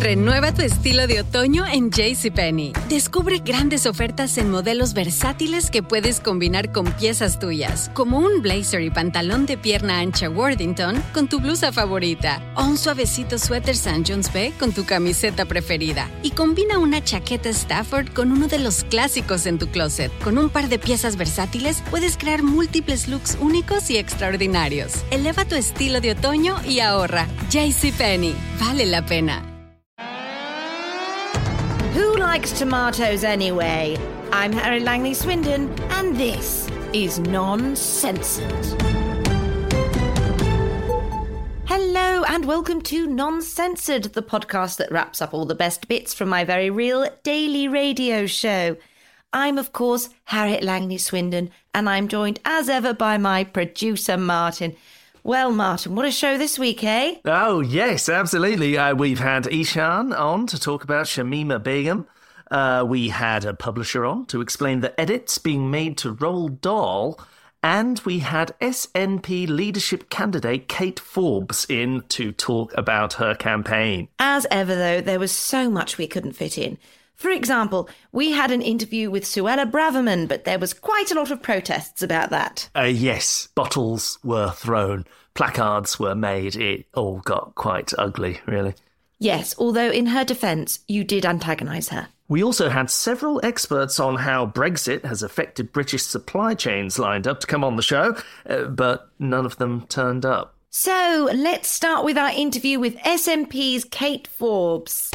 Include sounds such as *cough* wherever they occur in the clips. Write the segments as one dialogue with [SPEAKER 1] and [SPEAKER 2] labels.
[SPEAKER 1] Renueva tu estilo de otoño en JCPenney. Descubre grandes ofertas en modelos versátiles que puedes combinar con piezas tuyas, como un blazer y pantalón de pierna ancha Worthington con tu blusa favorita, o un suavecito suéter St. John's Bay con tu camiseta preferida. Y combina una chaqueta Stafford con uno de los clásicos en tu closet. Con un par de piezas versátiles puedes crear múltiples looks únicos y extraordinarios. Eleva tu estilo de otoño y ahorra. JCPenney. Vale la pena.
[SPEAKER 2] Who likes tomatoes anyway? I'm Harry Langley Swindon, and this is Non Censored. Hello, and welcome to Non Censored, the podcast that wraps up all the best bits from my very real daily radio show. I'm, of course, Harriet Langley Swindon, and I'm joined as ever by my producer, Martin. Well, Martin, what a show this week, eh?
[SPEAKER 3] Oh, yes, absolutely. Uh, we've had Eshaan on to talk about Shamima Begum. Uh, we had a publisher on to explain the edits being made to Roald Dahl. And we had SNP leadership candidate Kate Forbes in to talk about her campaign.
[SPEAKER 2] As ever, though, there was so much we couldn't fit in. For example, we had an interview with Suella Braverman, but there was quite a lot of protests about that.
[SPEAKER 3] Uh, yes, bottles were thrown, placards were made. It all got quite ugly, really.
[SPEAKER 2] Yes, although in her defence, you did antagonise her.
[SPEAKER 3] We also had several experts on how Brexit has affected British supply chains lined up to come on the show, uh, but none of them turned up.
[SPEAKER 2] So let's start with our interview with SNP's Kate Forbes.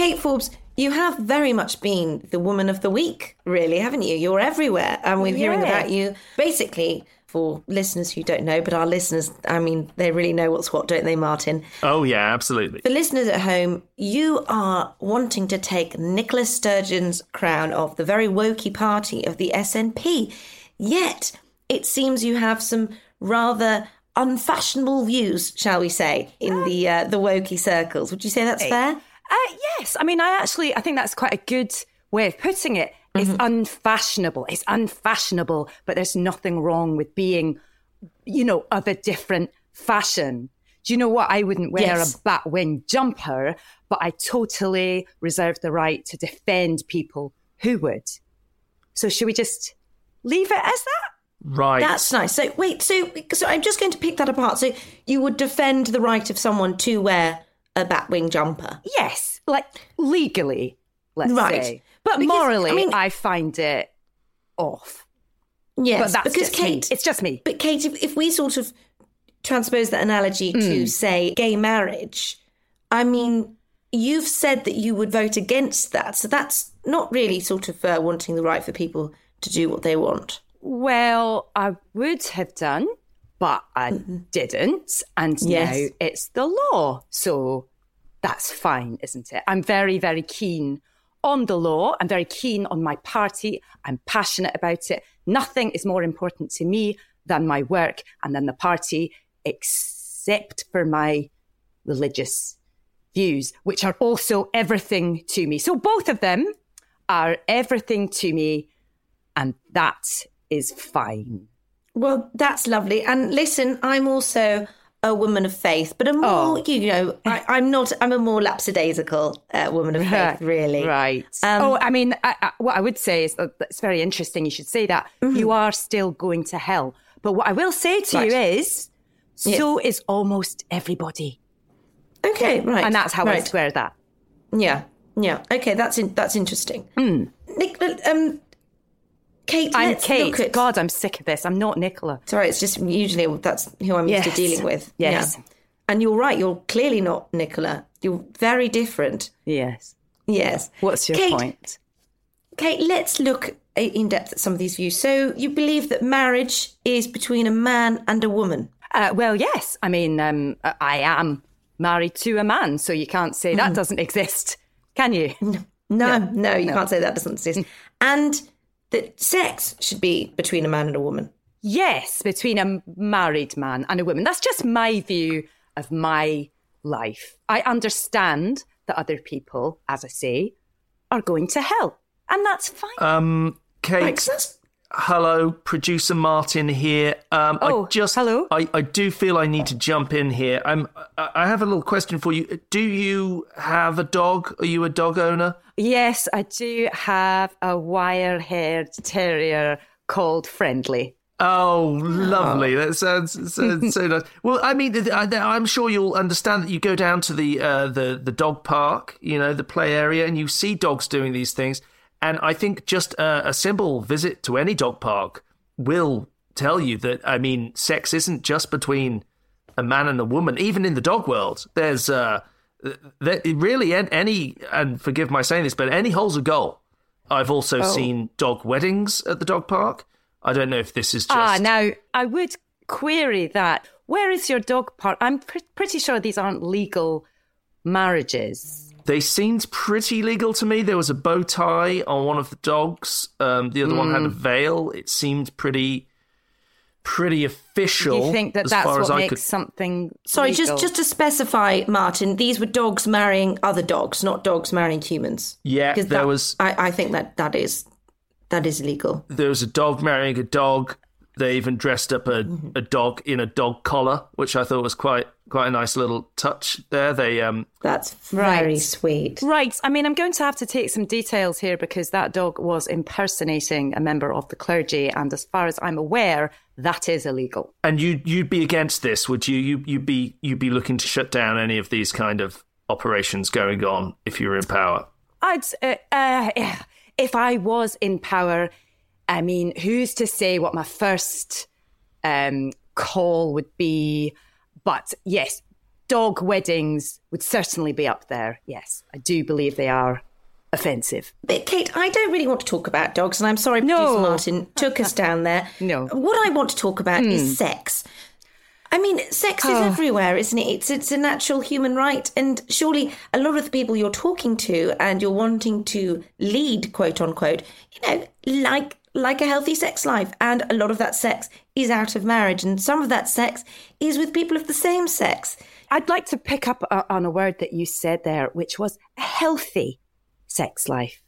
[SPEAKER 2] Kate Forbes, you have very much been the woman of the week, really, haven't you? You're everywhere, and we're hearing about you. Basically, for listeners who don't know, but our listeners, I mean, they really know what's what, don't they, Martin?
[SPEAKER 3] Oh, yeah, absolutely.
[SPEAKER 2] For listeners at home, you are wanting to take Nicola Sturgeon's crown of the very wokey party of the SNP. Yet, it seems you have some rather unfashionable views, shall we say, in the uh, the wokey circles. Would you say that's fair?
[SPEAKER 4] Uh, yes, I mean, I actually I think that's quite a good way of putting it. It's
[SPEAKER 2] Mm-hmm.
[SPEAKER 4] unfashionable. It's unfashionable, but there's nothing wrong with being, you know, of a different fashion. Do you know what? I wouldn't wear
[SPEAKER 2] Yes.
[SPEAKER 4] a batwing jumper, but I totally reserve the right to defend people who would. So should we just leave it as that?
[SPEAKER 3] Right.
[SPEAKER 2] That's nice. So wait, so so I'm just going to pick that apart. So you would defend the right of someone to wear a batwing jumper.
[SPEAKER 4] Yes, like legally, let's
[SPEAKER 2] Right.
[SPEAKER 4] say. But
[SPEAKER 2] Because,
[SPEAKER 4] morally,
[SPEAKER 2] I mean-
[SPEAKER 4] I find it off.
[SPEAKER 2] Yes,
[SPEAKER 4] But that's
[SPEAKER 2] because
[SPEAKER 4] just me.
[SPEAKER 2] Kate,
[SPEAKER 4] It's just me.
[SPEAKER 2] But Kate, if, if we sort of transpose that analogy
[SPEAKER 4] Hmm.
[SPEAKER 2] to say gay marriage, I mean, you've said that you would vote against that, so that's not really sort of uh, wanting the right for people to do what they want.
[SPEAKER 4] Well, I would have done, but I didn't. And
[SPEAKER 2] Mm-hmm. Yes.
[SPEAKER 4] now it's the law. So that's fine, isn't it? I'm very, very keen on the law. I'm very keen on my party. I'm passionate about it. Nothing is more important to me than my work and than the party, except for my religious views, which are also everything to me. So both of them are everything to me, and that is fine.
[SPEAKER 2] Well, that's lovely. And listen, I'm also a woman of faith, but a more,
[SPEAKER 4] Oh.
[SPEAKER 2] you know, I, *laughs* I'm not, I'm a more lapsidaisical uh, woman of faith, *laughs* really.
[SPEAKER 4] Right.
[SPEAKER 2] Um,
[SPEAKER 4] oh, I mean, I, I, what I would say is that it's very interesting. You should say that you are still going to hell. But what I will say to you
[SPEAKER 2] Right.
[SPEAKER 4] is, so is almost everybody,
[SPEAKER 2] Okay, right.
[SPEAKER 4] and that's how I
[SPEAKER 2] right.
[SPEAKER 4] square that.
[SPEAKER 2] Yeah, yeah. Okay, that's in, that's interesting. Nick, um, Kate,
[SPEAKER 4] I'm Kate.
[SPEAKER 2] look at-
[SPEAKER 4] God, I'm sick of this. I'm not Nicola.
[SPEAKER 2] Sorry, it's just usually that's who I'm used to dealing with.
[SPEAKER 4] Yes.
[SPEAKER 2] Yeah. And you're right, you're clearly not Nicola. You're very different.
[SPEAKER 4] Yes.
[SPEAKER 2] Yes.
[SPEAKER 4] What's your
[SPEAKER 2] Kate,
[SPEAKER 4] point?
[SPEAKER 2] Kate, let's look in depth at some of these views. So you believe that marriage is between a man and a woman?
[SPEAKER 4] Uh, well, yes. I mean, um, I am married to a man, so you can't say that doesn't *laughs* exist, can you?
[SPEAKER 2] No, no, you can't say that doesn't exist. and that sex should be between a man and a woman.
[SPEAKER 4] Yes, between a married man and a woman. That's just my view of my life. I understand that other people, as I say, are going to hell. And that's fine.
[SPEAKER 3] Um, Kate,
[SPEAKER 2] Right, 'cause that's
[SPEAKER 3] hello, producer Martin here. Um,
[SPEAKER 4] Oh,
[SPEAKER 3] I just,
[SPEAKER 4] hello.
[SPEAKER 3] I, I do feel I need to jump in here. I'm, I I have a little question for you. Do you have a dog? Are you a dog owner?
[SPEAKER 4] Yes, I do have a wire haired terrier called Friendly.
[SPEAKER 3] Oh, lovely! That sounds so, so nice. *laughs* Well, I mean, I- I'm sure you'll understand that you go down to the uh, the the dog park, you know, the play area, and you see dogs doing these things. And I think just a, a simple visit to any dog park will tell you that. I mean, sex isn't just between a man and a woman. Even in the dog world, there's uh, there, really any. And forgive my saying this, but any hole's a goal. I've also seen dog weddings at the dog park. I don't know if this is just
[SPEAKER 4] Ah, now I would query that. Where is your dog park? I'm pre- pretty sure these aren't legal marriages.
[SPEAKER 3] They seemed pretty legal to me. There was a bow tie on one of the dogs. Um, the other one had a veil. It seemed pretty, pretty official.
[SPEAKER 4] Do you think that
[SPEAKER 3] as
[SPEAKER 4] that's
[SPEAKER 3] far
[SPEAKER 4] what makes
[SPEAKER 3] could.
[SPEAKER 4] something
[SPEAKER 2] Sorry,
[SPEAKER 4] legal?
[SPEAKER 2] just just to specify, Martin, these were dogs marrying other dogs, not dogs marrying humans.
[SPEAKER 3] Yeah,
[SPEAKER 2] 'Cause
[SPEAKER 3] there
[SPEAKER 2] that-
[SPEAKER 3] was
[SPEAKER 2] I, I think that that is that is illegal.
[SPEAKER 3] there was a dog marrying a dog. They even dressed up a,
[SPEAKER 4] Mm-hmm.
[SPEAKER 3] a dog in a dog collar, which I thought was quite quite a nice little touch. There, they um
[SPEAKER 2] That's very
[SPEAKER 4] Right.
[SPEAKER 2] sweet.
[SPEAKER 4] Right. I mean, I'm going to have to take some details here because that dog was impersonating a member of the clergy. And as far as I'm aware, that is illegal.
[SPEAKER 3] and you you'd be against this, would you? You you'd be you'd be looking to shut down any of these kind of operations going on if you were in power.
[SPEAKER 4] I'd, uh, uh, if I was in power, I mean, who's to say what my first um, call would be? But yes, dog weddings would certainly be up there. Yes, I do believe they are offensive.
[SPEAKER 2] But Kate, I don't really want to talk about dogs, and I'm sorry,
[SPEAKER 4] No.
[SPEAKER 2] producer Martin took us down there. *laughs*
[SPEAKER 4] No.
[SPEAKER 2] What I want to talk about is sex. I mean, sex is everywhere, isn't it? It's it's a natural human right, and surely a lot of the people you're talking to and you're wanting to lead, quote unquote, you know, like like a healthy sex life, and a lot of that sex is out of marriage, and some of that sex is with people of the same sex.
[SPEAKER 4] I'd like to pick up uh, on a word that you said there, which was a healthy sex life.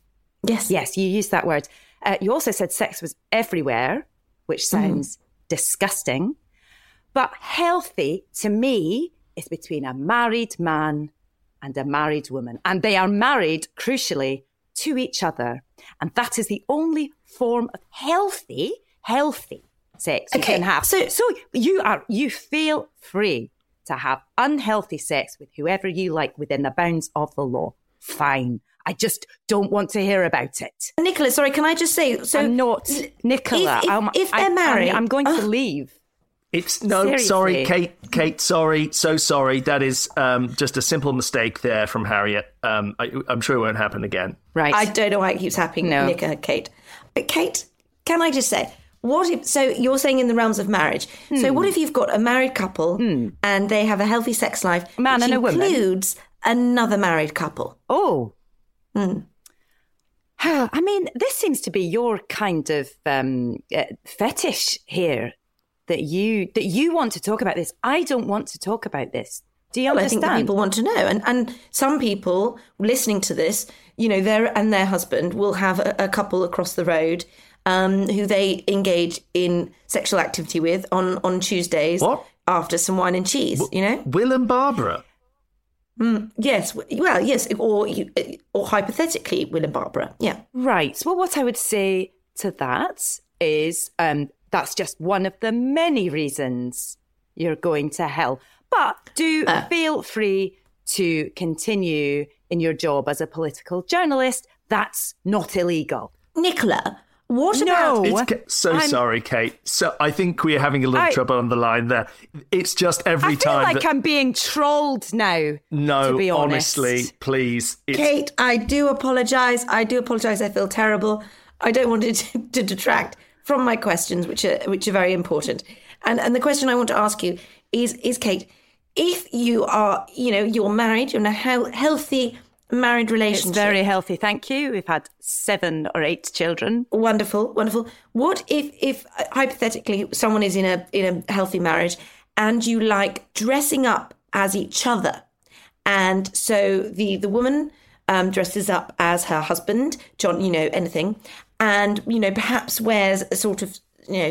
[SPEAKER 2] Yes,
[SPEAKER 4] Yes, you used that word. Uh, you also said sex was everywhere, which sounds disgusting. But healthy to me is between a married man and a married woman. And they are married, crucially, to each other. And that is the only form of healthy, healthy sex you
[SPEAKER 2] Okay,
[SPEAKER 4] can have.
[SPEAKER 2] so-
[SPEAKER 4] so you are, you feel free to have unhealthy sex with whoever you like within the bounds of the law. Fine. I just don't want to hear about it.
[SPEAKER 2] Nicola, sorry, can I just say? So
[SPEAKER 4] I'm not Nicola.
[SPEAKER 2] if-
[SPEAKER 4] I'm-
[SPEAKER 2] if they're
[SPEAKER 4] I'm-
[SPEAKER 2] married-
[SPEAKER 4] I'm, going to leave.
[SPEAKER 3] It's no,
[SPEAKER 4] Seriously.
[SPEAKER 3] sorry, Kate. Kate, sorry, so sorry. That is um, just a simple mistake there from Harriet. Um, I, I'm sure it won't happen again.
[SPEAKER 4] Right.
[SPEAKER 2] I don't know why it keeps happening,
[SPEAKER 4] No.
[SPEAKER 2] Nicola, Kate. But Kate, can I just say, what if? So you're saying in the realms of marriage. So
[SPEAKER 4] Hmm.
[SPEAKER 2] what if you've got a married couple and they have a healthy sex life,
[SPEAKER 4] man
[SPEAKER 2] which
[SPEAKER 4] and a woman.
[SPEAKER 2] includes another married couple?
[SPEAKER 4] oh.
[SPEAKER 2] Hmm.
[SPEAKER 4] I mean, this seems to be your kind of um, uh, fetish here that you that you want to talk about this. I don't want to talk about this. Do you
[SPEAKER 2] Well, I think that people want to know, and and some people listening to this, you know, their and their husband will have a, a couple across the road. Um, who they engage in sexual activity with on on Tuesdays
[SPEAKER 3] What?
[SPEAKER 2] after some wine and cheese, you know.
[SPEAKER 3] Will and Barbara.
[SPEAKER 2] Yes, well, yes, or you, or hypothetically, Will and Barbara. Yeah,
[SPEAKER 4] Right. Well, what I would say to that is um, that's just one of the many reasons you're going to hell. But do
[SPEAKER 2] Uh.
[SPEAKER 4] feel free to continue in your job as a political journalist. That's not illegal.
[SPEAKER 2] Nicola, what
[SPEAKER 4] No.
[SPEAKER 2] about?
[SPEAKER 3] It's so
[SPEAKER 4] I'm-
[SPEAKER 3] sorry, Kate. So I think we're having a little
[SPEAKER 4] I-
[SPEAKER 3] trouble on the line there. It's just every
[SPEAKER 4] I feel
[SPEAKER 3] time
[SPEAKER 4] like
[SPEAKER 3] that
[SPEAKER 4] I'm being trolled now.
[SPEAKER 3] no,
[SPEAKER 4] to be honest.
[SPEAKER 3] honestly, please. It's,
[SPEAKER 2] Kate, I do apologise. I do apologise. I feel terrible. I don't want it to, *laughs* to detract from my questions, which are which are very important. And and the question I want to ask you is is Kate, if you are, you know, you're married, you're in a hel- healthy married
[SPEAKER 4] It's
[SPEAKER 2] relationship.
[SPEAKER 4] very healthy, thank you. We've had seven or eight children.
[SPEAKER 2] Wonderful, wonderful. What if, if uh, hypothetically someone is in a in a healthy marriage and you like dressing up as each other, and so the the woman um, dresses up as her husband, John, you know anything, and you know perhaps wears a sort of you know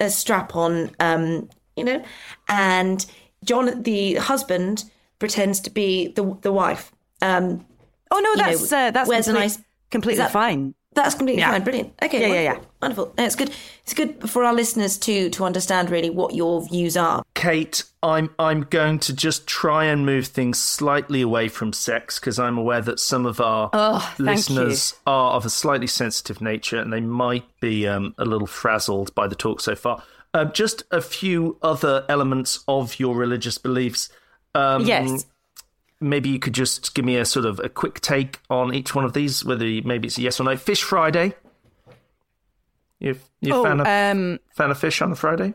[SPEAKER 2] a strap on, um, you know, and John, the husband, pretends to be the the wife. Um,
[SPEAKER 4] Oh no,
[SPEAKER 2] you know,
[SPEAKER 4] that's uh, that's
[SPEAKER 2] wears
[SPEAKER 4] complete-
[SPEAKER 2] nice-
[SPEAKER 4] completely
[SPEAKER 2] that-
[SPEAKER 4] fine.
[SPEAKER 2] That's completely
[SPEAKER 4] Yeah.
[SPEAKER 2] fine. Brilliant. Okay.
[SPEAKER 4] Yeah, yeah,
[SPEAKER 2] wonderful.
[SPEAKER 4] yeah.
[SPEAKER 2] Wonderful. No, It's good. It's good for our listeners to to understand really what your views are.
[SPEAKER 3] Kate, I'm I'm going to just try and move things slightly away from sex because I'm aware that some of our
[SPEAKER 4] Oh,
[SPEAKER 3] listeners are of a slightly sensitive nature and they might be um, a little frazzled by the talk so far. Uh, just a few other elements of your religious beliefs. Um,
[SPEAKER 4] yes.
[SPEAKER 3] Maybe you could just give me a sort of a quick take on each one of these, whether you, maybe it's a yes or no. Fish Friday. You you
[SPEAKER 4] Oh,
[SPEAKER 3] fan of
[SPEAKER 4] um,
[SPEAKER 3] fan of fish on a Friday?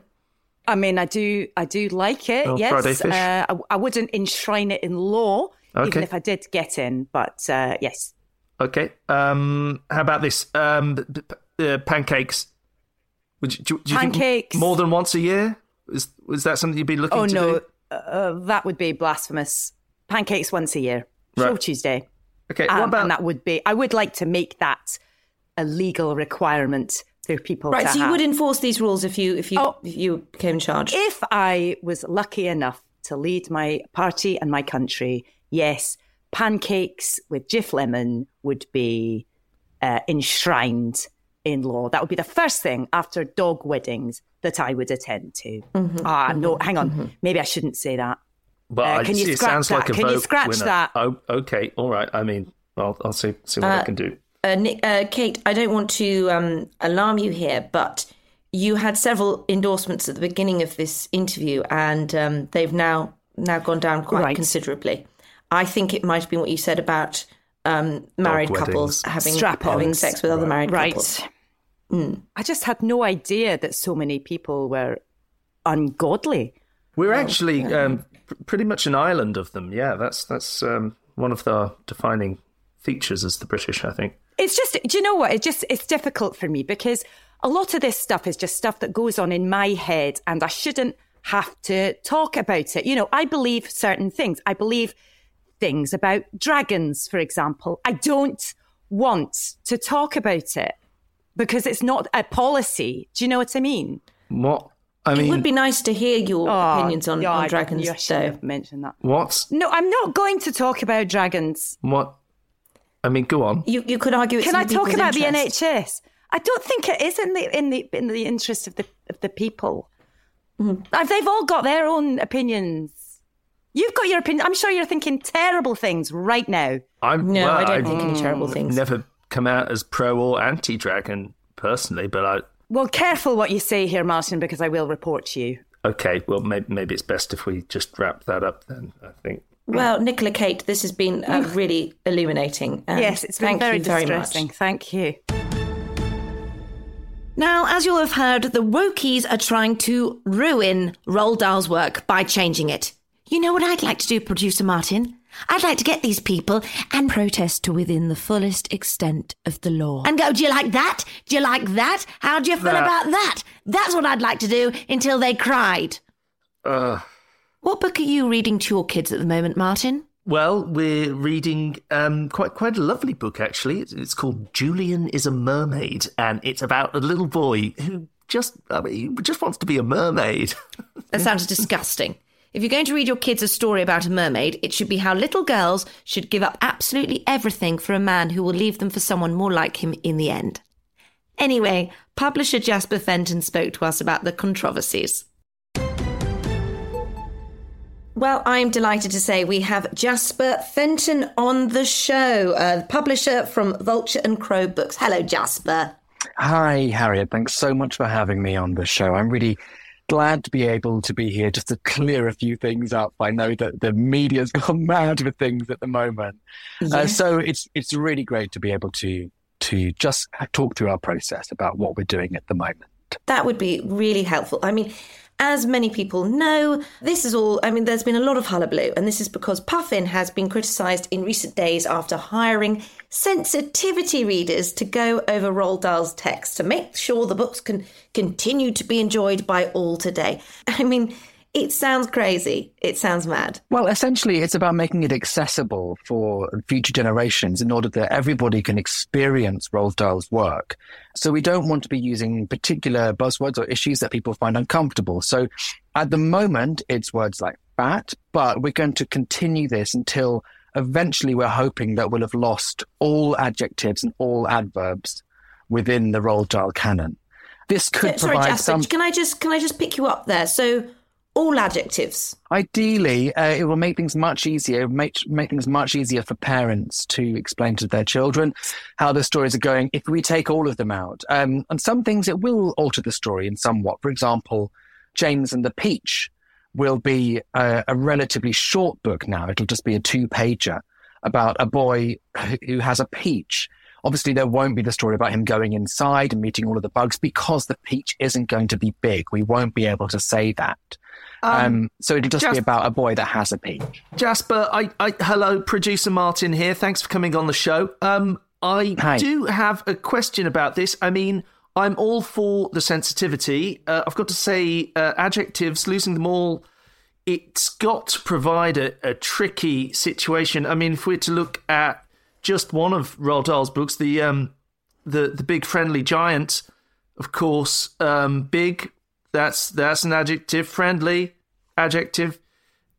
[SPEAKER 4] I mean, I do, I do like it.
[SPEAKER 3] Oh,
[SPEAKER 4] yes. Uh, I, I wouldn't enshrine it in law,
[SPEAKER 3] Okay.
[SPEAKER 4] even if I did get in. But uh, yes,
[SPEAKER 3] Okay. Um, how about this? Um, uh, pancakes. Would you, do, do you
[SPEAKER 4] Pancakes.
[SPEAKER 3] more than once a year? Is is that something you'd be looking
[SPEAKER 4] oh
[SPEAKER 3] to
[SPEAKER 4] no,
[SPEAKER 3] do?
[SPEAKER 4] uh, that would be blasphemous. Pancakes once a year,
[SPEAKER 3] Shrove
[SPEAKER 4] Tuesday,
[SPEAKER 3] Okay.
[SPEAKER 4] um,
[SPEAKER 3] what about
[SPEAKER 4] and that would be. I would like to make that a legal requirement for people.
[SPEAKER 2] Right.
[SPEAKER 4] to
[SPEAKER 2] So you
[SPEAKER 4] have.
[SPEAKER 2] would enforce these rules if you if you
[SPEAKER 4] Oh.
[SPEAKER 2] if you became in charge.
[SPEAKER 4] If I was lucky enough to lead my party and my country, yes, pancakes with Jif lemon would be uh, enshrined in law. That would be the first thing after dog weddings that I would attend to. Ah, no, hang on. Maybe I shouldn't say that.
[SPEAKER 3] Well,
[SPEAKER 4] uh,
[SPEAKER 3] I-
[SPEAKER 4] can you
[SPEAKER 3] it
[SPEAKER 4] scratch
[SPEAKER 3] sounds
[SPEAKER 4] that?
[SPEAKER 3] like a
[SPEAKER 4] Can you scratch
[SPEAKER 3] winner.
[SPEAKER 4] that?
[SPEAKER 3] Oh, okay. All right. I mean, I'll, I'll see see what I can do.
[SPEAKER 2] Uh, Nick, uh, Kate, I don't want to um, alarm you here, but you had several endorsements at the beginning of this interview, and um, they've now now gone down quite
[SPEAKER 4] Right.
[SPEAKER 2] considerably. I think it might have been what you said about um, married
[SPEAKER 3] Dog
[SPEAKER 2] couples
[SPEAKER 3] weddings.
[SPEAKER 2] having
[SPEAKER 4] Strap-ons.
[SPEAKER 2] having sex with other married
[SPEAKER 4] Right.
[SPEAKER 2] couples.
[SPEAKER 4] I just had no idea that so many people were ungodly.
[SPEAKER 3] We're actually um, pr- pretty much an island of them. Yeah, that's that's um, one of the defining features as the British, I think.
[SPEAKER 4] It's just, do you know what? It just, it's difficult for me because a lot of this stuff is just stuff that goes on in my head and I shouldn't have to talk about it. You know, I believe certain things. I believe things about dragons, for example. I don't want to talk about it because it's not a policy. Do you know what I mean?
[SPEAKER 3] What I mean, It
[SPEAKER 2] would be nice to hear your opinions on,
[SPEAKER 4] Oh, yeah,
[SPEAKER 2] on
[SPEAKER 4] I-
[SPEAKER 2] dragons,
[SPEAKER 4] You should
[SPEAKER 2] though.
[SPEAKER 4] have mentioned that.
[SPEAKER 3] what
[SPEAKER 4] No, I'm not going to talk about dragons.
[SPEAKER 3] what? I mean, go on.
[SPEAKER 2] You you could argue. It's
[SPEAKER 4] Can
[SPEAKER 2] in
[SPEAKER 4] I talk about
[SPEAKER 2] interest.
[SPEAKER 4] the NHS? I don't think it is in the in the in the interest of the of the people.
[SPEAKER 2] Mm-hmm.
[SPEAKER 4] They've all got their own opinions. You've got your opinion. I'm sure you're thinking terrible things right now.
[SPEAKER 3] I'm
[SPEAKER 2] No,
[SPEAKER 3] well,
[SPEAKER 2] I don't
[SPEAKER 3] I've
[SPEAKER 2] think any terrible things.
[SPEAKER 3] Never come out as pro or anti dragon personally, but I.
[SPEAKER 4] Well, careful what you say here, Martin, because I will report to you.
[SPEAKER 3] Okay, well, maybe, maybe it's best if we just wrap that up then. I think.
[SPEAKER 2] Well, Nicola Kate, this has been uh, really illuminating. and
[SPEAKER 4] yes, it's been
[SPEAKER 2] thank
[SPEAKER 4] very
[SPEAKER 2] you very
[SPEAKER 4] distressing.
[SPEAKER 2] much.
[SPEAKER 4] Thank you.
[SPEAKER 2] Now, as you'll have heard, the Wokies are trying to ruin Roald Dahl's work by changing it. You know what I'd like to do, producer Martin? I'd like to get these people and protest to within the fullest extent of the law. And go, do you like that? Do you like that? How do you feel
[SPEAKER 3] That-
[SPEAKER 2] about that? That's what I'd like to do until they cried.
[SPEAKER 3] Uh,
[SPEAKER 2] What book are you reading to your kids at the moment, Martin?
[SPEAKER 3] well, we're reading um, quite quite a lovely book actually. It's, it's called Julian is a Mermaid, and it's about a little boy who just I mean, just wants to be a mermaid. *laughs*
[SPEAKER 2] That sounds disgusting. If you're going to read your kids a story about a mermaid, it should be how little girls should give up absolutely everything for a man who will leave them for someone more like him in the end. Anyway, publisher Jasper Fenton spoke to us about the controversies. Well, I'm delighted to say we have Jasper Fenton on the show, uh, publisher from Vulture and Crow Books. Hello, Jasper.
[SPEAKER 5] Hi, Harriet. Thanks so much for having me on the show. I'm really glad to be able to be here just to clear a few things up. I know that the media's *laughs* gone mad with things at the moment. Uh, so it's it's really great to be able to to just talk through our process about what we're doing at the moment.
[SPEAKER 2] That would be really helpful. I mean, as many people know, this is all, I mean, there's been a lot of hullabaloo, and this is because Puffin has been criticised in recent days after hiring sensitivity readers to go over Roald Dahl's text to make sure the books can continue to be enjoyed by all today. *laughs* I mean, It sounds crazy. It sounds mad.
[SPEAKER 5] Well, essentially, it's about making it accessible for future generations in order that everybody can experience Roald Dahl's work. So we don't want to be using particular buzzwords or issues that people find uncomfortable. So at the moment, it's words like fat, but we're going to continue this until eventually we're hoping that we'll have lost all adjectives and all adverbs within the Roald Dahl canon. This could
[SPEAKER 2] Sorry,
[SPEAKER 5] provide
[SPEAKER 2] Jasper,
[SPEAKER 5] some.
[SPEAKER 2] can I just can I just pick you up there? So all adjectives.
[SPEAKER 5] Ideally, uh, it will make things much easier, make, make things much easier for parents to explain to their children how the stories are going if we take all of them out. Um, and some things it will alter the story in somewhat. For example, James and the Peach will be a, a relatively short book now. It'll just be a two pager about a boy who has a peach. Obviously, there won't be the story about him going inside and meeting all of the bugs because the peach isn't going to be big. We won't be able to say that. Um, so it'll just,
[SPEAKER 3] just-
[SPEAKER 5] be about a boy that has a peach.
[SPEAKER 3] Jasper, I, I hello, producer Martin here. Thanks for coming on the show. Um, I
[SPEAKER 5] Hi.
[SPEAKER 3] do have a question about this. I mean, I'm all for the sensitivity. Uh, I've got to say, uh, adjectives, losing them all, it's got to provide a, a tricky situation. I mean, if we're to look at just one of Roald Dahl's books, the um, the the big friendly giant, of course, um, big. That's that's an adjective. Friendly, adjective,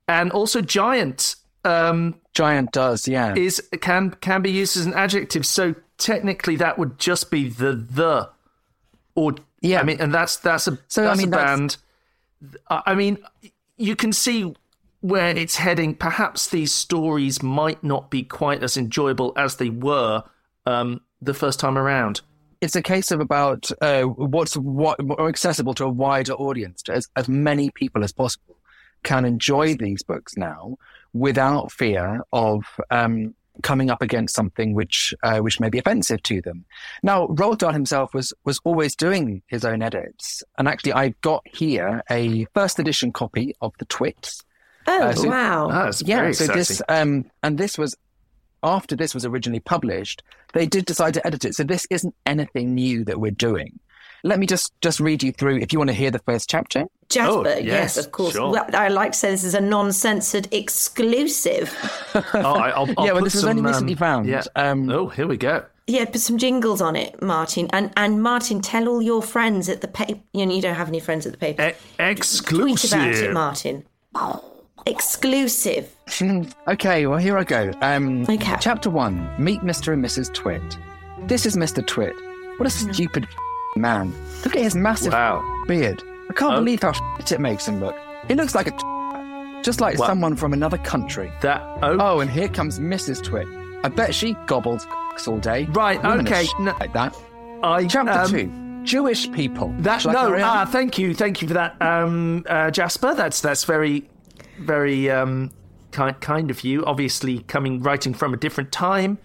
[SPEAKER 3] and also giant. Um,
[SPEAKER 5] Giant does, yeah.
[SPEAKER 3] is can can be used as an adjective. So technically, that would just be the the, or
[SPEAKER 5] Yeah.
[SPEAKER 3] I mean, and that's that's a
[SPEAKER 5] So, I mean,
[SPEAKER 3] a
[SPEAKER 5] that's-
[SPEAKER 3] band. I mean, you can see where it's heading. Perhaps these stories might not be quite as enjoyable as they were um, the first time around.
[SPEAKER 5] it's a case of about uh, what's what more accessible to a wider audience, as, as many people as possible can enjoy these books now without fear of um, coming up against something which uh, which may be offensive to them. Now, Roald Dahl himself was was always doing his own edits, and actually, I got here a first edition copy of the Twits.
[SPEAKER 2] Oh
[SPEAKER 5] Uh, so-
[SPEAKER 2] wow.
[SPEAKER 3] Ah, it's
[SPEAKER 5] Yeah,
[SPEAKER 3] very
[SPEAKER 5] so
[SPEAKER 3] exciting.
[SPEAKER 5] this um, and this was after this was originally published, they did decide to edit it. So this isn't anything new that we're doing. Let me just just read you through if you want to hear the first chapter.
[SPEAKER 2] Jasper,
[SPEAKER 3] Oh,
[SPEAKER 2] yes,
[SPEAKER 3] yes,
[SPEAKER 2] of course.
[SPEAKER 3] sure.
[SPEAKER 2] Well, I like to say this is a non-censored exclusive. *laughs*
[SPEAKER 3] oh, I, I'll, I'll
[SPEAKER 5] yeah, well,
[SPEAKER 3] put
[SPEAKER 5] this was
[SPEAKER 3] some,
[SPEAKER 5] only
[SPEAKER 3] um,
[SPEAKER 5] recently found.
[SPEAKER 3] Yeah.
[SPEAKER 5] Um,
[SPEAKER 3] oh, here we go.
[SPEAKER 2] Yeah, put some jingles on it, Martin. And and Martin, tell all your friends at the paper. You know, you don't have any friends at the paper.
[SPEAKER 3] E-
[SPEAKER 2] Tweet about it,
[SPEAKER 3] exclusive.
[SPEAKER 2] Martin. Exclusive. *laughs*
[SPEAKER 5] Okay, well, here I go. Um,
[SPEAKER 2] Okay.
[SPEAKER 5] Chapter one Meet Mr. and Mrs. Twit. This is Mr. Twit. What a stupid *laughs* man. Look at his massive
[SPEAKER 3] Wow. *laughs*
[SPEAKER 5] beard. I can't
[SPEAKER 3] Oh.
[SPEAKER 5] believe how it makes him look. He looks like a just like
[SPEAKER 3] Wow.
[SPEAKER 5] someone from another country.
[SPEAKER 3] That oh,
[SPEAKER 5] Oh, and here comes Mrs. Twit. I bet she gobbles all day.
[SPEAKER 3] Right,
[SPEAKER 5] Women
[SPEAKER 3] okay,
[SPEAKER 5] sh-
[SPEAKER 3] no-
[SPEAKER 5] like that.
[SPEAKER 3] I
[SPEAKER 5] Chapter
[SPEAKER 3] um,
[SPEAKER 5] two Jewish people.
[SPEAKER 3] That
[SPEAKER 5] Shall
[SPEAKER 3] no, ah, thank you, thank you for that, um, uh, Jasper. That's that's very, very um, kind kind of you. Obviously, coming writing from a different time,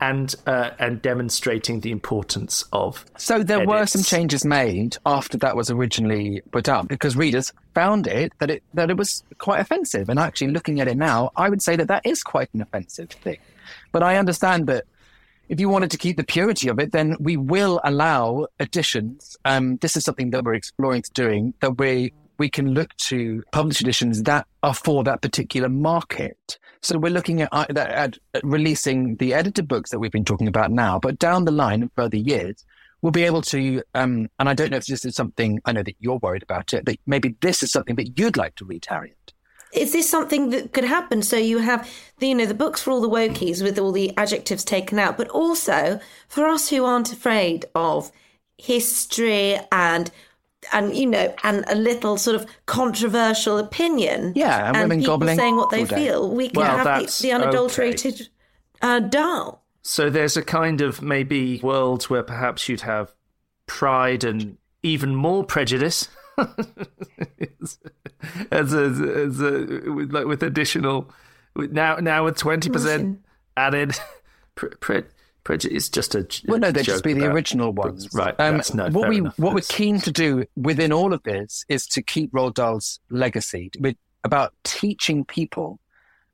[SPEAKER 3] and uh, and demonstrating the importance of.
[SPEAKER 5] So there were some changes made after that was originally put up because readers found it that it that it was quite offensive. And actually, looking at it now, I would say that that is quite an offensive thing. But I understand that if you wanted to keep the purity of it, then we will allow additions. Um, this is something that we're exploring to doing that we we can look to publish editions that are for that particular market. So we're looking at, uh, at, at releasing the edited books that we've been talking about now, but down the line in further years, we'll be able to. Um, and I don't know if this is something I know that you're worried about it, but maybe this is something that you'd like to read, Harriet.
[SPEAKER 2] Is this something that could happen? So you have the, you know, the books for all the wokies with all the adjectives taken out, but also for us who aren't afraid of history and and you know and a little sort of controversial opinion.
[SPEAKER 5] Yeah, and women
[SPEAKER 2] people
[SPEAKER 5] gobbling
[SPEAKER 2] saying what they feel. We can
[SPEAKER 3] Well,
[SPEAKER 2] have the, the unadulterated uh, Dahl.
[SPEAKER 3] So there's a kind of maybe world where perhaps you'd have pride and even more prejudice. *laughs* as a, as a with, like with additional with now now with twenty percent added *laughs* pre, pre, prejudice is just a j-
[SPEAKER 5] Well, no, they'd just be the
[SPEAKER 3] about
[SPEAKER 5] original ones.
[SPEAKER 3] right?
[SPEAKER 5] Um,
[SPEAKER 3] that's no
[SPEAKER 5] what we
[SPEAKER 3] enough.
[SPEAKER 5] what we're keen to do within all of this is to keep Roald Dahl's legacy. We're about teaching people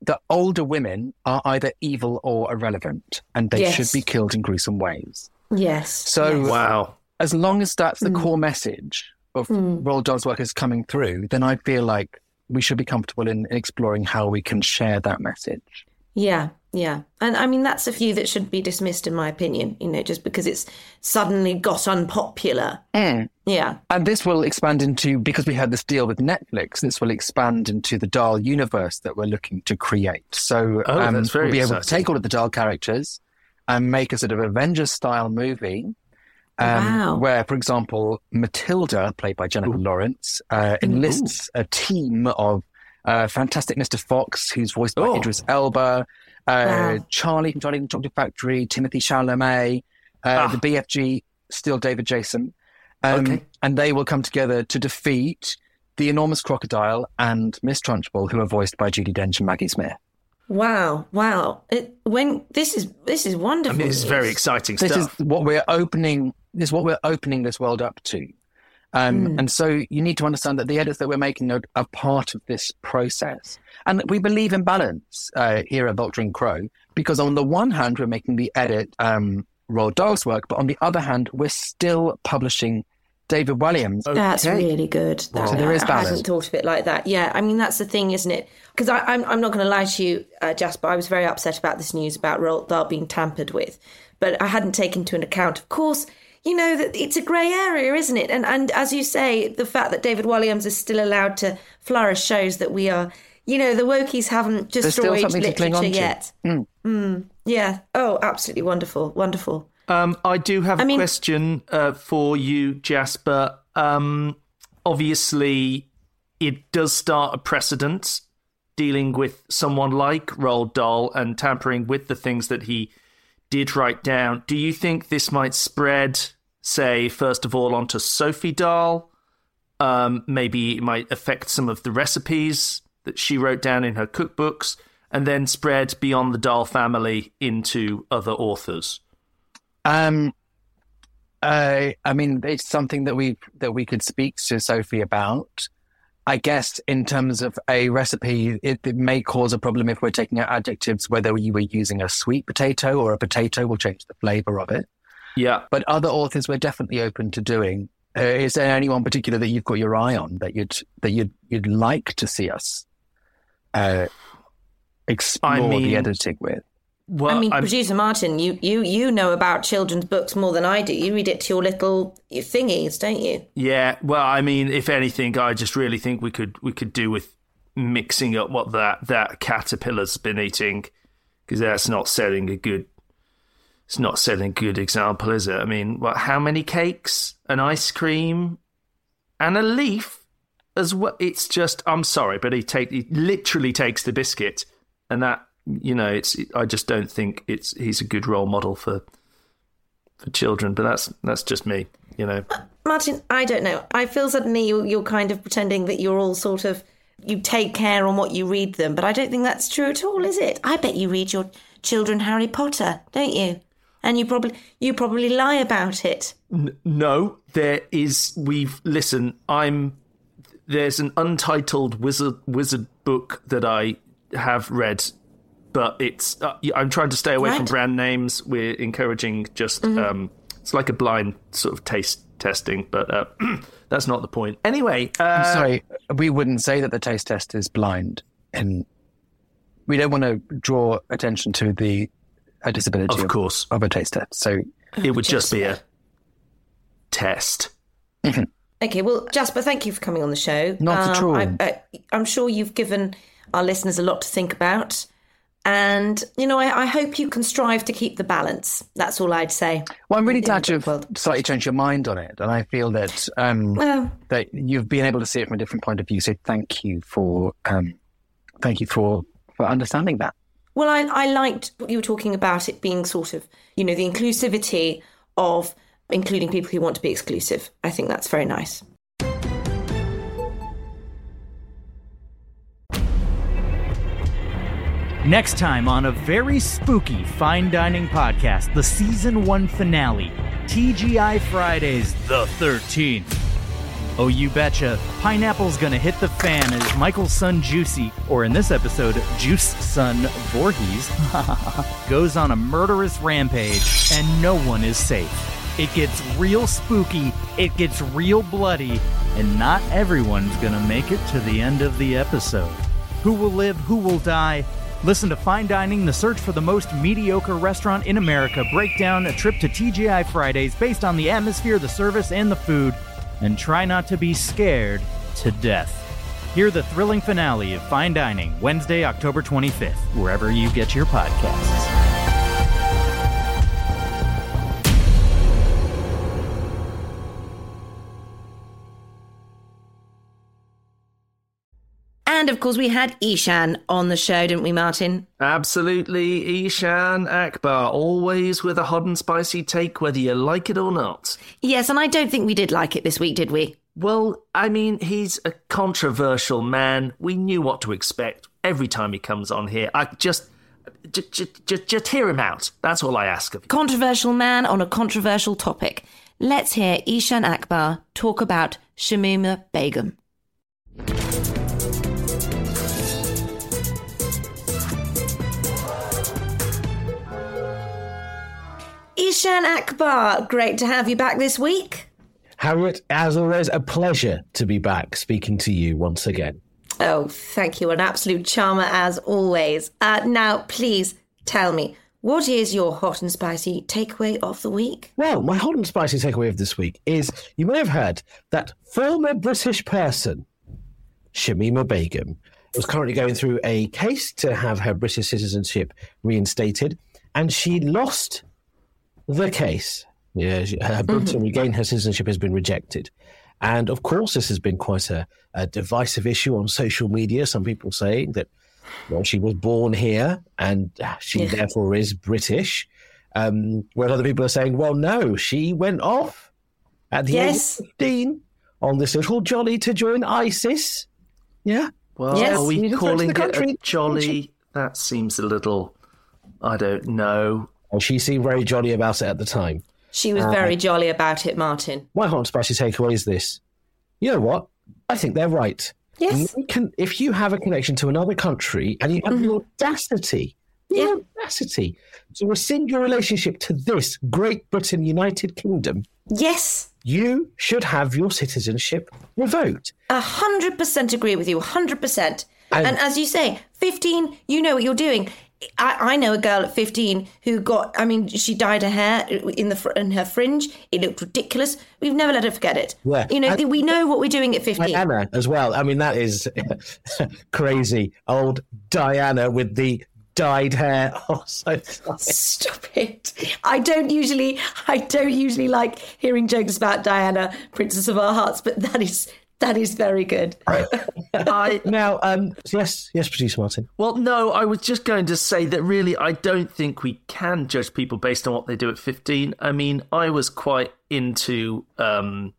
[SPEAKER 5] that older women are either evil or irrelevant, and they
[SPEAKER 2] Yes.
[SPEAKER 5] should be killed in gruesome ways.
[SPEAKER 2] Yes.
[SPEAKER 5] So,
[SPEAKER 2] yes.
[SPEAKER 3] wow.
[SPEAKER 5] as long as that's the core message of Roald Dahl's work is coming through, then I feel like we should be comfortable in exploring how we can share that message.
[SPEAKER 2] Yeah, yeah. And I mean, that's a view that should be dismissed, in my opinion, you know, just because it's suddenly got unpopular.
[SPEAKER 5] Mm.
[SPEAKER 2] Yeah.
[SPEAKER 5] And this will expand into, because we had this deal with Netflix, this will expand into the Dahl universe that we're looking to create. So
[SPEAKER 3] oh,
[SPEAKER 5] um,
[SPEAKER 3] that's very
[SPEAKER 5] we'll be
[SPEAKER 3] exciting.
[SPEAKER 5] able to take all of the Dahl characters and make a sort of Avengers style movie. Um,
[SPEAKER 2] Wow.
[SPEAKER 5] Where, for example, Matilda, played by Jennifer Lawrence, uh, enlists a team of uh, Fantastic Mr. Fox, who's voiced by
[SPEAKER 3] Oh.
[SPEAKER 5] Idris Elba, uh,
[SPEAKER 2] Wow.
[SPEAKER 5] Charlie from Charlie and the Chocolate Factory, Timothée Chalamet, uh,
[SPEAKER 3] Ah.
[SPEAKER 5] the BFG, still David Jason. Um,
[SPEAKER 3] Okay.
[SPEAKER 5] And they will come together to defeat the enormous crocodile and Miss Trunchbull, who are voiced by Judi Dench and Maggie Smith.
[SPEAKER 2] Wow. Wow. It, when this is this is
[SPEAKER 3] I
[SPEAKER 2] wonderful.
[SPEAKER 3] mean, it's
[SPEAKER 2] news.
[SPEAKER 3] very exciting
[SPEAKER 5] This
[SPEAKER 3] stuff.
[SPEAKER 5] is what we're opening. This is what we're opening this world up to. Um, And so you need to understand that the edits that we're making are, are part of this process. And we believe in balance uh, here at Vulture and Crow, because on the one hand, we're making the edit um, Roald Dahl's work, but on the other hand, we're still publishing David Walliams.
[SPEAKER 2] That's really good. That,
[SPEAKER 5] So there is balance.
[SPEAKER 2] I hadn't thought of it like that. Yeah, I mean that's the thing, isn't it? Because I'm I'm not going to lie to you, uh, Jasper. I was very upset about this news about Roald Dahl being tampered with, but I hadn't taken into account, of course. You know that it's a grey area, isn't it? And and as you say, the fact that David Walliams is still allowed to flourish shows that we are, you know, the wokies haven't
[SPEAKER 5] still
[SPEAKER 2] destroyed
[SPEAKER 5] something to cling
[SPEAKER 2] literature
[SPEAKER 5] on to.
[SPEAKER 2] yet. Mm, yeah. Oh, absolutely wonderful, wonderful.
[SPEAKER 3] Um, I do have a
[SPEAKER 2] mean-
[SPEAKER 3] question uh, for you, Jasper. Um, obviously, it does start a precedent dealing with someone like Roald Dahl and tampering with the things that he did write down. Do you think this might spread, say, first of all, onto Sophie Dahl? Um, maybe it might affect some of the recipes that she wrote down in her cookbooks, and then spread beyond the Dahl family into other authors.
[SPEAKER 5] Um, uh, I mean, it's something that we that we could speak to Sophie about. I guess in terms of a recipe, it, it may cause a problem if we're taking out adjectives. Whether you were using a sweet potato or a potato will change the flavor of it.
[SPEAKER 3] Yeah.
[SPEAKER 5] But other authors, we're definitely open to doing. Uh, is there anyone particular that you've got your eye on that you'd that you'd you'd like to see us uh, explore
[SPEAKER 3] I mean-
[SPEAKER 5] the editing with?
[SPEAKER 3] Well,
[SPEAKER 2] I mean,
[SPEAKER 3] I'm-
[SPEAKER 2] producer Martin, you, you you know about children's books more than I do. You read it to your little your thingies, don't you?
[SPEAKER 3] yeah. Well, I mean, if anything, I just really think we could we could do with mixing up what that that caterpillar's been eating because that's not selling a good. It's not setting a good example, is it? I mean, what? How many cakes, an ice cream, and a leaf as well? It's just. I'm sorry, but he take he literally takes the biscuit, and that you know, it's. I just don't think it's. He's a good role model for for children, but that's that's just me, you know.
[SPEAKER 2] Uh, Martin, I don't know. I feel suddenly you, you're kind of pretending that you're all sort of you take care on what you read them, but I don't think that's true at all, is it? I bet you read your children Harry Potter, don't you? And you probably you probably lie about it.
[SPEAKER 3] No, there is. We've listen. I'm. There's an untitled wizard wizard book that I have read, but it's. Uh, I'm trying to stay away from brand names. We're encouraging just. Um, it's like a blind sort of taste testing, but uh, *clears throat* that's not the point. Anyway, uh,
[SPEAKER 5] Sorry, we wouldn't say that the taste test is blind, and we don't want to draw attention to the uh, disability
[SPEAKER 3] of course,
[SPEAKER 5] of a taste test. So
[SPEAKER 3] it would just be a test.
[SPEAKER 2] Okay, well, Jasper, thank you for coming on the show.
[SPEAKER 5] Not at
[SPEAKER 2] Um,
[SPEAKER 5] all.
[SPEAKER 2] I, I, I'm sure you've given our listeners a lot to think about. And, you know, I, I hope you can strive to keep the balance. That's all I'd say.
[SPEAKER 5] Well, I'm really
[SPEAKER 2] in
[SPEAKER 5] glad to
[SPEAKER 2] book
[SPEAKER 5] have
[SPEAKER 2] world.
[SPEAKER 5] slightly changed your mind on it, and I feel that um,
[SPEAKER 2] Well,
[SPEAKER 5] that you've been able to see it from a different point of view. So thank you for um, thank you for for understanding that.
[SPEAKER 2] Well, I, I liked what you were talking about it being sort of, you know, the inclusivity of including people who want to be exclusive. I think that's very nice.
[SPEAKER 6] Next time on a very spooky fine dining podcast, the season one finale, TGI Fridays the 13th. Oh, you betcha, pineapple's gonna hit the fan as Michael's son Juicy, or in this episode, Juice son Voorhees, *laughs* goes on a murderous rampage and no one is safe. It gets real spooky, it gets real bloody, and not everyone's gonna make it to the end of the episode. Who will live, who will die? Listen to Fine Dining, the search for the most mediocre restaurant in America, break down a trip to TGI Fridays based on the atmosphere, the service, and the food, and try not to be scared to death. Hear the thrilling finale of Fine Dining Wednesday, October 25th, wherever you get your podcasts.
[SPEAKER 2] And of course, we had Eshaan on the show, didn't we, Martin?
[SPEAKER 3] Absolutely, Eshaan Akbar, always with a hot and spicy take, whether you like it or not.
[SPEAKER 2] Yes, and I don't think we did like it this week, did we?
[SPEAKER 3] Well, I mean, he's a controversial man. We knew what to expect every time he comes on here. I just. Just, just, just hear him out. That's all I ask of you.
[SPEAKER 2] Controversial man on a controversial topic. Let's hear Eshaan Akbar talk about Shamima Begum. Eshaan Akbar, great to have you back this week.
[SPEAKER 7] Harriet, as always, a pleasure to be back speaking to you once again.
[SPEAKER 2] Oh, thank you. An absolute charmer as always. Uh, now, please tell me, what is your hot and spicy takeaway of the week?
[SPEAKER 7] Well, my hot and spicy takeaway of this week is you may have heard that former British person, Shamima Begum, was currently going through a case to have her British citizenship reinstated, and she lost the case. Yeah, uh, her mm-hmm. bid to regain her citizenship has been rejected. And of course, this has been quite a, a divisive issue on social media. Some people saying that well, she was born here and uh, she
[SPEAKER 2] Yeah.
[SPEAKER 7] therefore is British. Um, where other people are saying, well, no, she went off at the
[SPEAKER 2] Yes.
[SPEAKER 7] age of 15 on this little jolly to join ISIS. Yeah.
[SPEAKER 3] Well,
[SPEAKER 2] Yes.
[SPEAKER 3] are we calling
[SPEAKER 7] went to
[SPEAKER 3] it a jolly? That seems a little. I don't know.
[SPEAKER 7] And she seemed very jolly about it at the time.
[SPEAKER 2] She was very uh, jolly about it, Martin.
[SPEAKER 7] My hot and spicy takeaway is this. You know what? I think they're right.
[SPEAKER 2] Yes.
[SPEAKER 7] You can, if you have a connection to another country and you have mm-hmm. the audacity, the
[SPEAKER 2] Yeah.
[SPEAKER 7] audacity to rescind your relationship to this Great Britain United Kingdom,
[SPEAKER 2] Yes.
[SPEAKER 7] you should have your citizenship revoked.
[SPEAKER 2] A hundred percent agree with you. a Hundred percent.
[SPEAKER 7] And-
[SPEAKER 2] And as you say, fifteen, you know what you're doing. I, I know a girl at fifteen who got. I mean, she dyed her hair in the in her fringe. It looked ridiculous. We've never let her forget it.
[SPEAKER 7] Yeah.
[SPEAKER 2] You know,
[SPEAKER 7] And-
[SPEAKER 2] we know what we're doing at fifteen.
[SPEAKER 7] Diana as well. I mean, that is *laughs* crazy. Old Diana with the dyed hair. *laughs* Oh, so sorry.
[SPEAKER 2] Stop it! I don't usually, I don't usually like hearing jokes about Diana, Princess of Our Hearts, but that is that is very good. *laughs*
[SPEAKER 3] I
[SPEAKER 7] Now, um, yes, yes, producer Martin.
[SPEAKER 3] well, no. I was just going to say that really, I don't think we can judge people based on what they do at fifteen. I mean, I was quite into um,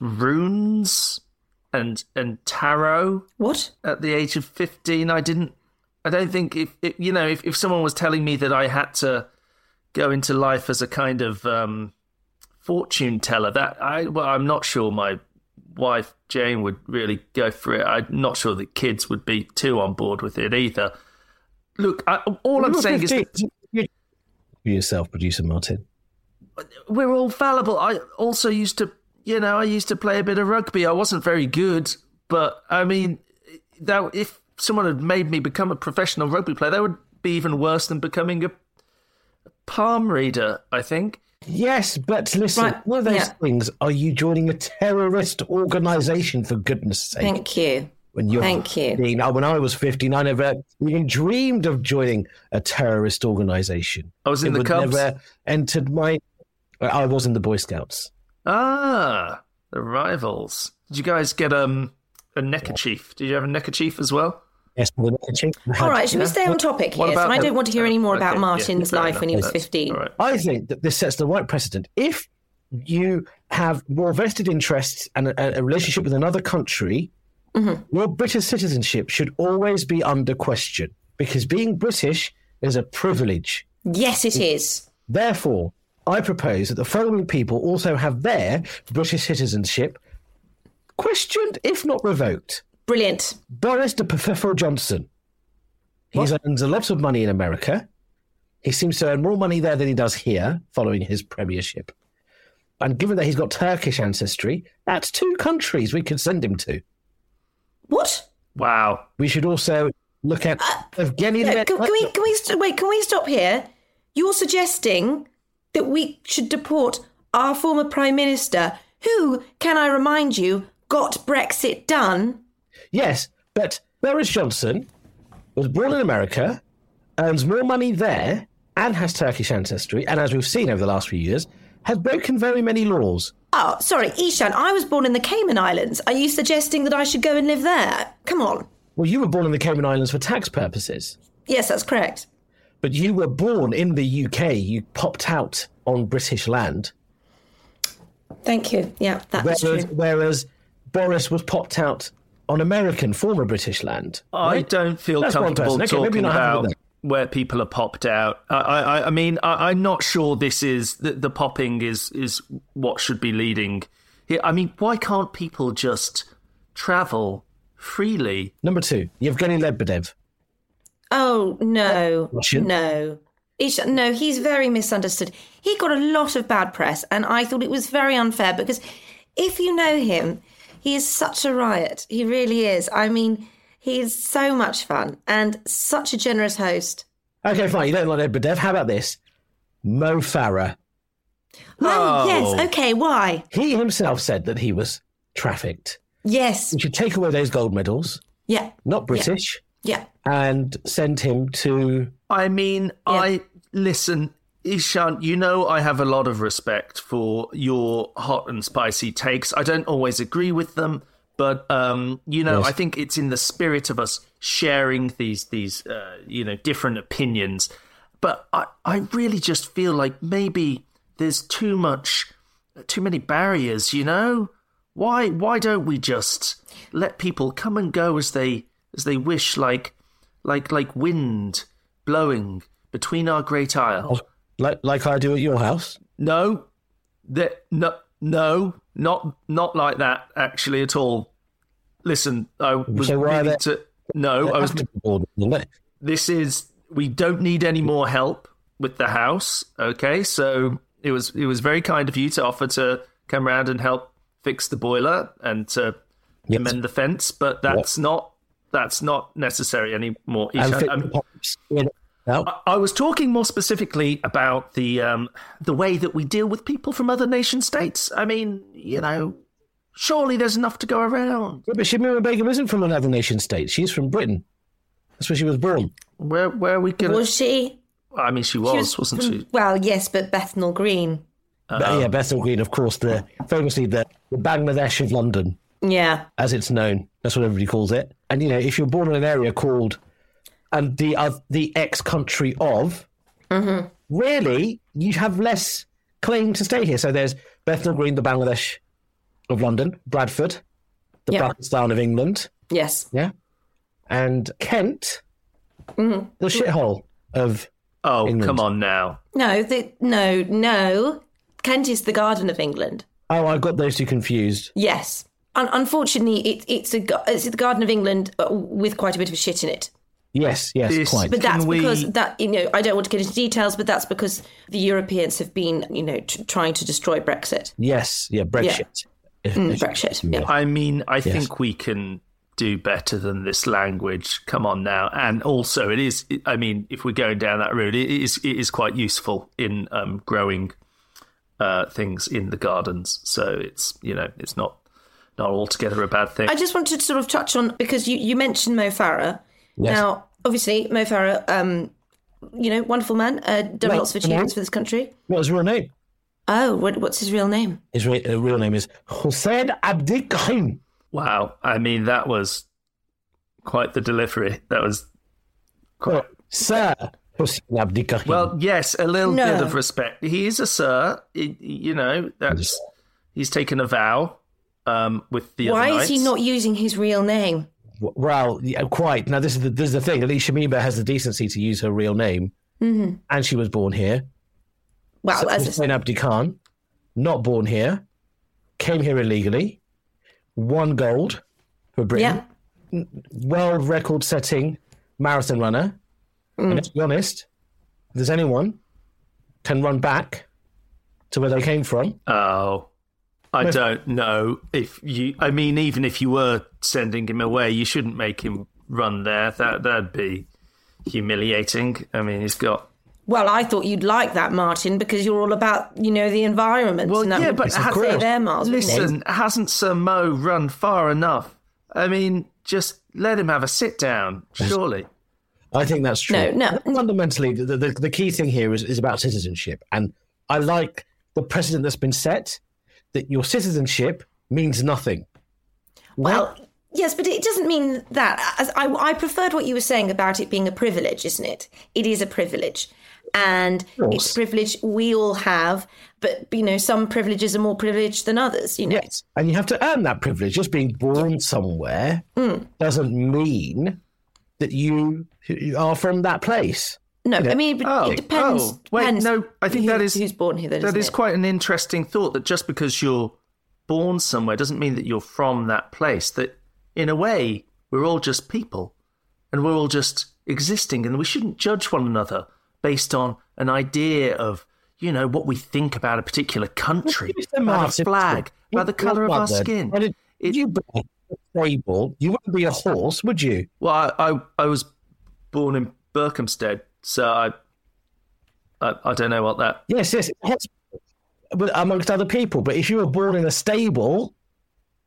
[SPEAKER 3] runes and and tarot
[SPEAKER 2] What?
[SPEAKER 3] at the age of 15 i didn't i don't think if, if you know if, if someone was telling me that i had to go into life as a kind of um fortune teller that i well i'm not sure my wife jane would really go for it i'm not sure that kids would be too on board with it either look I, all i'm
[SPEAKER 7] You
[SPEAKER 3] saying is
[SPEAKER 7] 15.
[SPEAKER 3] that
[SPEAKER 7] You- yourself, producer Martin.
[SPEAKER 3] we're all fallible. I also used to, you know, I used to play a bit of rugby. I wasn't very good, but I mean, that if someone had made me become a professional rugby player, that would be even worse than becoming a palm reader. I think.
[SPEAKER 7] Yes, but listen,
[SPEAKER 2] Right,
[SPEAKER 7] one of those
[SPEAKER 2] yeah.
[SPEAKER 7] things, are you joining a terrorist organization for goodness sake?
[SPEAKER 2] Thank you.
[SPEAKER 7] when you're
[SPEAKER 2] thank you.
[SPEAKER 7] 15. Now, when I was 15, I never even dreamed of joining a terrorist organization.
[SPEAKER 3] I was in
[SPEAKER 7] It
[SPEAKER 3] the
[SPEAKER 7] would
[SPEAKER 3] Cubs.
[SPEAKER 7] never entered my. I was in the Boy Scouts.
[SPEAKER 3] Ah, the rivals. Did you guys get um a neckerchief? Did you have a neckerchief as well?
[SPEAKER 7] Yes, the neckerchief.
[SPEAKER 2] All right, should we stay on topic
[SPEAKER 3] What
[SPEAKER 2] here? So I don't want to hear any more
[SPEAKER 3] Okay,
[SPEAKER 2] about Martin's
[SPEAKER 3] fair
[SPEAKER 2] life
[SPEAKER 3] enough.
[SPEAKER 2] when he was 15.
[SPEAKER 3] all right.
[SPEAKER 7] I think that this sets the right precedent. If you have more vested interests and a, a relationship with another country,
[SPEAKER 2] Mm-hmm.
[SPEAKER 7] your British citizenship should always be under question because being British is a privilege.
[SPEAKER 2] Yes, it is.
[SPEAKER 7] Therefore, I propose that the following people also have their British citizenship questioned, if not revoked.
[SPEAKER 2] Brilliant.
[SPEAKER 7] Boris de Pfeffel Johnson. He earns a lot of money in America. He seems to earn more money there than he does here, following his premiership. And given that he's got Turkish ancestry, that's two countries we could send him to.
[SPEAKER 2] What?
[SPEAKER 3] Wow.
[SPEAKER 7] We should also look at Evgeny.
[SPEAKER 2] Uh,
[SPEAKER 7] Le-
[SPEAKER 2] can, can we can we st- wait? Can we stop here? You're suggesting that we should deport our former prime minister, who, can I remind you, got Brexit done.
[SPEAKER 7] Yes, but Boris Johnson was born in America, earns more money there, and has Turkish ancestry, and as we've seen over the last few years, has broken very many laws.
[SPEAKER 2] Oh, sorry, Eshaan. I was born in the Cayman Islands. Are you suggesting that I should go and live there? Come on.
[SPEAKER 7] Well, you were born in the Cayman Islands for tax purposes,
[SPEAKER 2] Yes, that's correct.
[SPEAKER 7] but you were born in the UK. You popped out on British land,
[SPEAKER 2] Thank you. Yeah, that is
[SPEAKER 7] whereas,
[SPEAKER 2] true.
[SPEAKER 7] whereas Boris was popped out on American, former British land.
[SPEAKER 3] I don't feel
[SPEAKER 7] That's
[SPEAKER 3] comfortable.
[SPEAKER 7] Okay,
[SPEAKER 3] talking about where people are popped out. I, I, I mean, I, I'm not sure this is the, the popping is is what should be leading here. I mean, why can't people just travel freely?
[SPEAKER 7] Number two, Yevgeny Lebedev.
[SPEAKER 2] Oh no,
[SPEAKER 7] Russian?
[SPEAKER 2] no, Eshaan, no. He's very misunderstood. He got a lot of bad press, and I thought it was very unfair because if you know him, he is such a riot. He really is. I mean, he is so much fun and such a generous host.
[SPEAKER 7] Okay, fine. You don't like Lebedev. How about this? Mo Farah.
[SPEAKER 2] Oh,
[SPEAKER 3] Oh.
[SPEAKER 2] yes. Okay. Why?
[SPEAKER 7] He himself said that he was trafficked.
[SPEAKER 2] Yes.
[SPEAKER 7] We should take away those gold medals,
[SPEAKER 2] Yeah.
[SPEAKER 7] not British,
[SPEAKER 2] Yeah.
[SPEAKER 7] and send him to.
[SPEAKER 3] I mean, I listen, Eshaan. You know, I have a lot of respect for your hot and spicy takes. I don't always agree with them, but um, you know,
[SPEAKER 7] Yes.
[SPEAKER 3] I think it's in the spirit of us sharing these these uh, you know different opinions. But I I really just feel like maybe there's too much, too many barriers. You know, why why don't we just let people come and go as they as they wish, like like like wind blowing between our great isle.
[SPEAKER 7] Like, like I do at your house.
[SPEAKER 3] No, that no, no, not not like that. Actually, at all. Listen, I was
[SPEAKER 7] So why
[SPEAKER 3] really
[SPEAKER 7] they-
[SPEAKER 3] to no. I was.
[SPEAKER 7] Bored?
[SPEAKER 3] This is we don't need any more help with the house. Okay, so it was it was very kind of you to offer to come round and help fix the boiler and to
[SPEAKER 7] Yes.
[SPEAKER 3] amend the fence, but that's not that's not necessary anymore.
[SPEAKER 7] And
[SPEAKER 3] Eshaan.
[SPEAKER 7] fit
[SPEAKER 3] I'm-
[SPEAKER 7] the pops in. No.
[SPEAKER 3] I was talking more specifically about the um, the way that we deal with people from other nation states. I mean, you know, surely there's enough to go around.
[SPEAKER 7] Yeah, but Shamima Begum isn't from another nation state. She's from Britain. That's where she was born.
[SPEAKER 3] Where where are we gonna?
[SPEAKER 2] Was she?
[SPEAKER 3] I mean, she was, was not she?
[SPEAKER 2] Well, yes, but Bethnal Green.
[SPEAKER 7] But, yeah, Bethnal Green, of course, the famously the, the Bangladesh of London,
[SPEAKER 2] Yeah.
[SPEAKER 7] as it's known. That's what everybody calls it. And you know, if you're born in an area called and the uh, the ex country of, really, you have less claim to stay here. So there's Bethnal Green, the Bangladesh of London, Bradford, the
[SPEAKER 2] Yeah.
[SPEAKER 7] Pakistan of England,
[SPEAKER 2] Yes.
[SPEAKER 7] yeah, and Kent, the shithole of.
[SPEAKER 3] Oh,
[SPEAKER 7] England.
[SPEAKER 3] come on now.
[SPEAKER 2] No, the, no, no. Kent is the Garden of England.
[SPEAKER 7] Oh, I got those two confused.
[SPEAKER 2] Yes. Un- unfortunately, it, it's a it's the Garden of England uh, with quite a bit of shit in it.
[SPEAKER 7] Yes, yes,
[SPEAKER 3] This-
[SPEAKER 7] quite.
[SPEAKER 2] But that's
[SPEAKER 3] we-
[SPEAKER 2] because that you know I don't want to get into details, but that's because the Europeans have been you know t- trying to destroy Brexit.
[SPEAKER 7] Yes, yeah, Brexit. If-
[SPEAKER 2] Mm, Brexit. Yeah.
[SPEAKER 3] I mean, I think we can do better than this language. Come on now. And also, it is. I mean, if we're going down that road, it is it is quite useful in um, growing uh, things in the gardens. So it's you know it's not not altogether a bad thing.
[SPEAKER 2] I just wanted to sort of touch on because you, you mentioned Mo Farah.
[SPEAKER 7] Yes.
[SPEAKER 2] Now, obviously, Mo Farah, um, you know, wonderful man, uh, done
[SPEAKER 7] Wait,
[SPEAKER 2] lots of achievements for this country.
[SPEAKER 7] What was his real name?
[SPEAKER 2] Oh, what, what's his real name?
[SPEAKER 7] His re- uh, real name is Hussein Abdi Karim.
[SPEAKER 3] Wow. I mean, that was quite the delivery. That was quite.
[SPEAKER 7] Sir Hussein Abdi
[SPEAKER 3] Well, yes, a little
[SPEAKER 2] No.
[SPEAKER 3] bit of respect. He is a sir. He- you know, that's he's taken a vow um, with the
[SPEAKER 2] Why
[SPEAKER 3] other
[SPEAKER 2] is he not using his real name?
[SPEAKER 7] Well, yeah, quite. Now, this is the this is the thing. At least Shamima has the decency to use her real name, mm-hmm. and she was born here.
[SPEAKER 2] Well,
[SPEAKER 7] So
[SPEAKER 2] as
[SPEAKER 7] Hussein Abdi Khan, not born here, came here illegally, won gold for Britain.
[SPEAKER 2] yeah,
[SPEAKER 7] world record setting marathon runner. And mm. let's be honest, if there's anyone can run back to where they came from.
[SPEAKER 3] Oh, I don't know if you. I mean, even if you were sending him away, you shouldn't make him run there. That that'd be humiliating. I mean, he's got.
[SPEAKER 2] Well, I thought you'd like that, Martin, because you're all about, you know, the environment.
[SPEAKER 3] Well,
[SPEAKER 2] and that
[SPEAKER 3] yeah, but
[SPEAKER 2] save
[SPEAKER 3] ha-
[SPEAKER 2] air miles.
[SPEAKER 3] Listen, hasn't Sir Mo run far enough? I mean, just let him have a sit down, surely.
[SPEAKER 7] I think that's true.
[SPEAKER 2] No, no.
[SPEAKER 7] Fundamentally, the, the, the key thing here is, is about citizenship. And I like the precedent that's been set that your citizenship means nothing.
[SPEAKER 2] Well, yes, but it doesn't mean that. As I, I preferred what you were saying about it being a privilege, isn't it? It is a privilege. And it's a privilege we all have, but, you know, some privileges are more privileged than others, you know.
[SPEAKER 7] Yes. And you have to earn that privilege. Just being born somewhere
[SPEAKER 2] Hmm.
[SPEAKER 7] doesn't mean that you, you are from that place.
[SPEAKER 2] No, I mean, but
[SPEAKER 3] Oh,
[SPEAKER 2] it depends.
[SPEAKER 3] oh, wait,
[SPEAKER 2] depends
[SPEAKER 3] no, I think
[SPEAKER 2] who-
[SPEAKER 3] that is
[SPEAKER 2] who's born here. Then,
[SPEAKER 3] That
[SPEAKER 2] isn't
[SPEAKER 3] is
[SPEAKER 2] it?
[SPEAKER 3] quite an interesting thought. That just because you're born somewhere doesn't mean that you're from that place. That in a way, we're all just people, and we're all just existing, and we shouldn't judge one another based on an idea of you know what we think about a particular country, about a flag, about the colour of our skin.
[SPEAKER 7] Did you born a stable? You wouldn't be a horse, would you?
[SPEAKER 3] Well, I, I I was born in Berkhamsted, so I I, I don't know what that.
[SPEAKER 7] Yes, yes, amongst other people. But if you were born in a stable,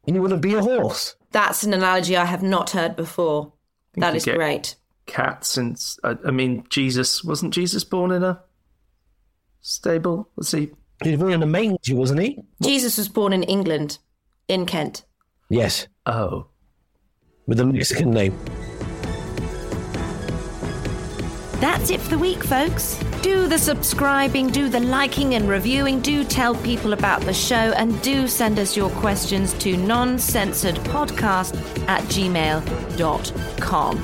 [SPEAKER 7] you wouldn't be a horse.
[SPEAKER 2] That's an analogy I have not heard before. That
[SPEAKER 3] you
[SPEAKER 2] is
[SPEAKER 3] get-
[SPEAKER 2] great.
[SPEAKER 3] cat since I, I mean Jesus wasn't Jesus born in a stable? Was he?
[SPEAKER 7] He was born in a manger, wasn't he?
[SPEAKER 2] Jesus was born in England, in Kent.
[SPEAKER 7] Yes,
[SPEAKER 3] Oh,
[SPEAKER 7] with a Mexican name.
[SPEAKER 2] That's it for the week, folks. Do the subscribing, do the liking and reviewing, do tell people about the show, and do send us your questions to noncensoredpodcast at gmail.com.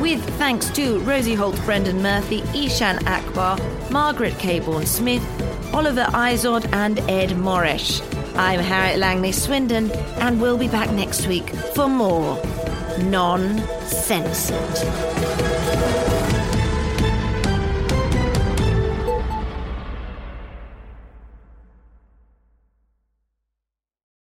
[SPEAKER 2] With thanks to Rosie Holt, Brendan Murphy, Eshaan Akbar, Margaret Cabourn Smith, Oliver Izod, and Ed Morrish. I'm Harriet Langley Swindon, and we'll be back next week for more Non Censored.